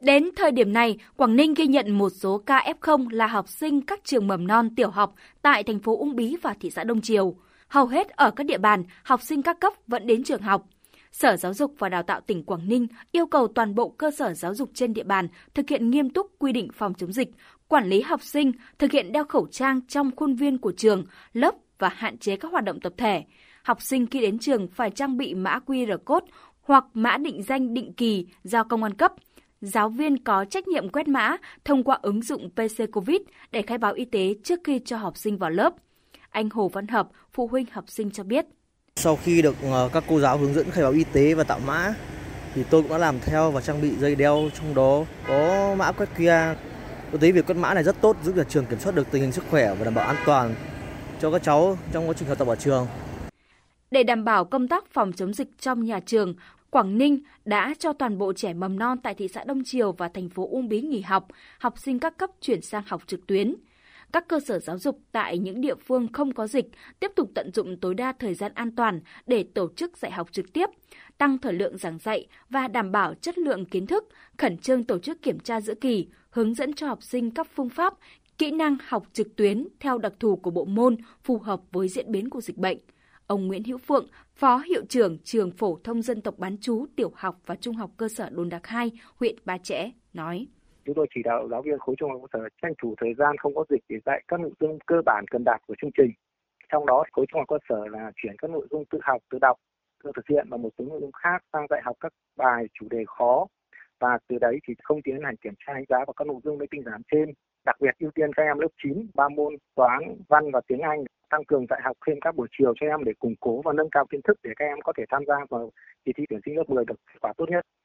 Đến thời điểm này, Quảng Ninh ghi nhận một số ca F0 là học sinh các trường mầm non tiểu học tại thành phố Ung Bí và thị xã Đông Triều. Hầu hết ở các địa bàn, học sinh các cấp vẫn đến trường học. Sở Giáo dục và Đào tạo tỉnh Quảng Ninh yêu cầu toàn bộ cơ sở giáo dục trên địa bàn thực hiện nghiêm túc quy định phòng chống dịch, quản lý học sinh, thực hiện đeo khẩu trang trong khuôn viên của trường, lớp và hạn chế các hoạt động tập thể. Học sinh khi đến trường phải trang bị mã QR code hoặc mã định danh định kỳ do công an cấp. Giáo viên có trách nhiệm quét mã thông qua ứng dụng PC COVID để khai báo y tế trước khi cho học sinh vào lớp. Anh Hồ Văn Hợp, phụ huynh học sinh cho biết. Sau khi được ờ, các cô giáo hướng dẫn khai báo y tế và tạo mã, thì tôi cũng đã làm theo và trang bị dây đeo trong đó có mã quét QR. Tôi thấy việc quét mã này rất tốt giúp nhà trường kiểm soát được tình hình sức khỏe và đảm bảo an toàn cho các cháu trong quá trình học tập ở trường. Để đảm bảo công tác phòng chống dịch trong nhà trường, Quảng Ninh đã cho toàn bộ trẻ mầm non tại thị xã Đông Triều và thành phố Uông Bí nghỉ học, học sinh các cấp chuyển sang học trực tuyến. Các cơ sở giáo dục tại những địa phương không có dịch tiếp tục tận dụng tối đa thời gian an toàn để tổ chức dạy học trực tiếp, tăng thời lượng giảng dạy và đảm bảo chất lượng kiến thức, khẩn trương tổ chức kiểm tra giữa kỳ, hướng dẫn cho học sinh các phương pháp, kỹ năng học trực tuyến theo đặc thù của bộ môn phù hợp với diễn biến của dịch bệnh. Ông Nguyễn Hữu Phượng, Phó Hiệu trưởng Trường Phổ thông Dân tộc Bán chú Tiểu học và Trung học cơ sở Đồn Đạc 2, huyện Ba Chẽ, nói. Chúng tôi chỉ đạo giáo viên khối trung học cơ sở tranh thủ thời gian không có dịch để dạy các nội dung cơ bản cần đạt của chương trình. Trong đó khối trung học cơ sở là chuyển các nội dung tự học, tự đọc, tự thực hiện và một số nội dung khác sang dạy học các bài chủ đề khó và từ đấy thì không tiến hành kiểm tra đánh giá vào các nội dung lấy tinh giản trên đặc biệt ưu tiên các em lớp 9 ba môn toán văn và tiếng Anh tăng cường dạy học thêm các buổi chiều cho em để củng cố và nâng cao kiến thức để các em có thể tham gia vào kỳ thi tuyển sinh lớp 10 được, kết quả tốt nhất.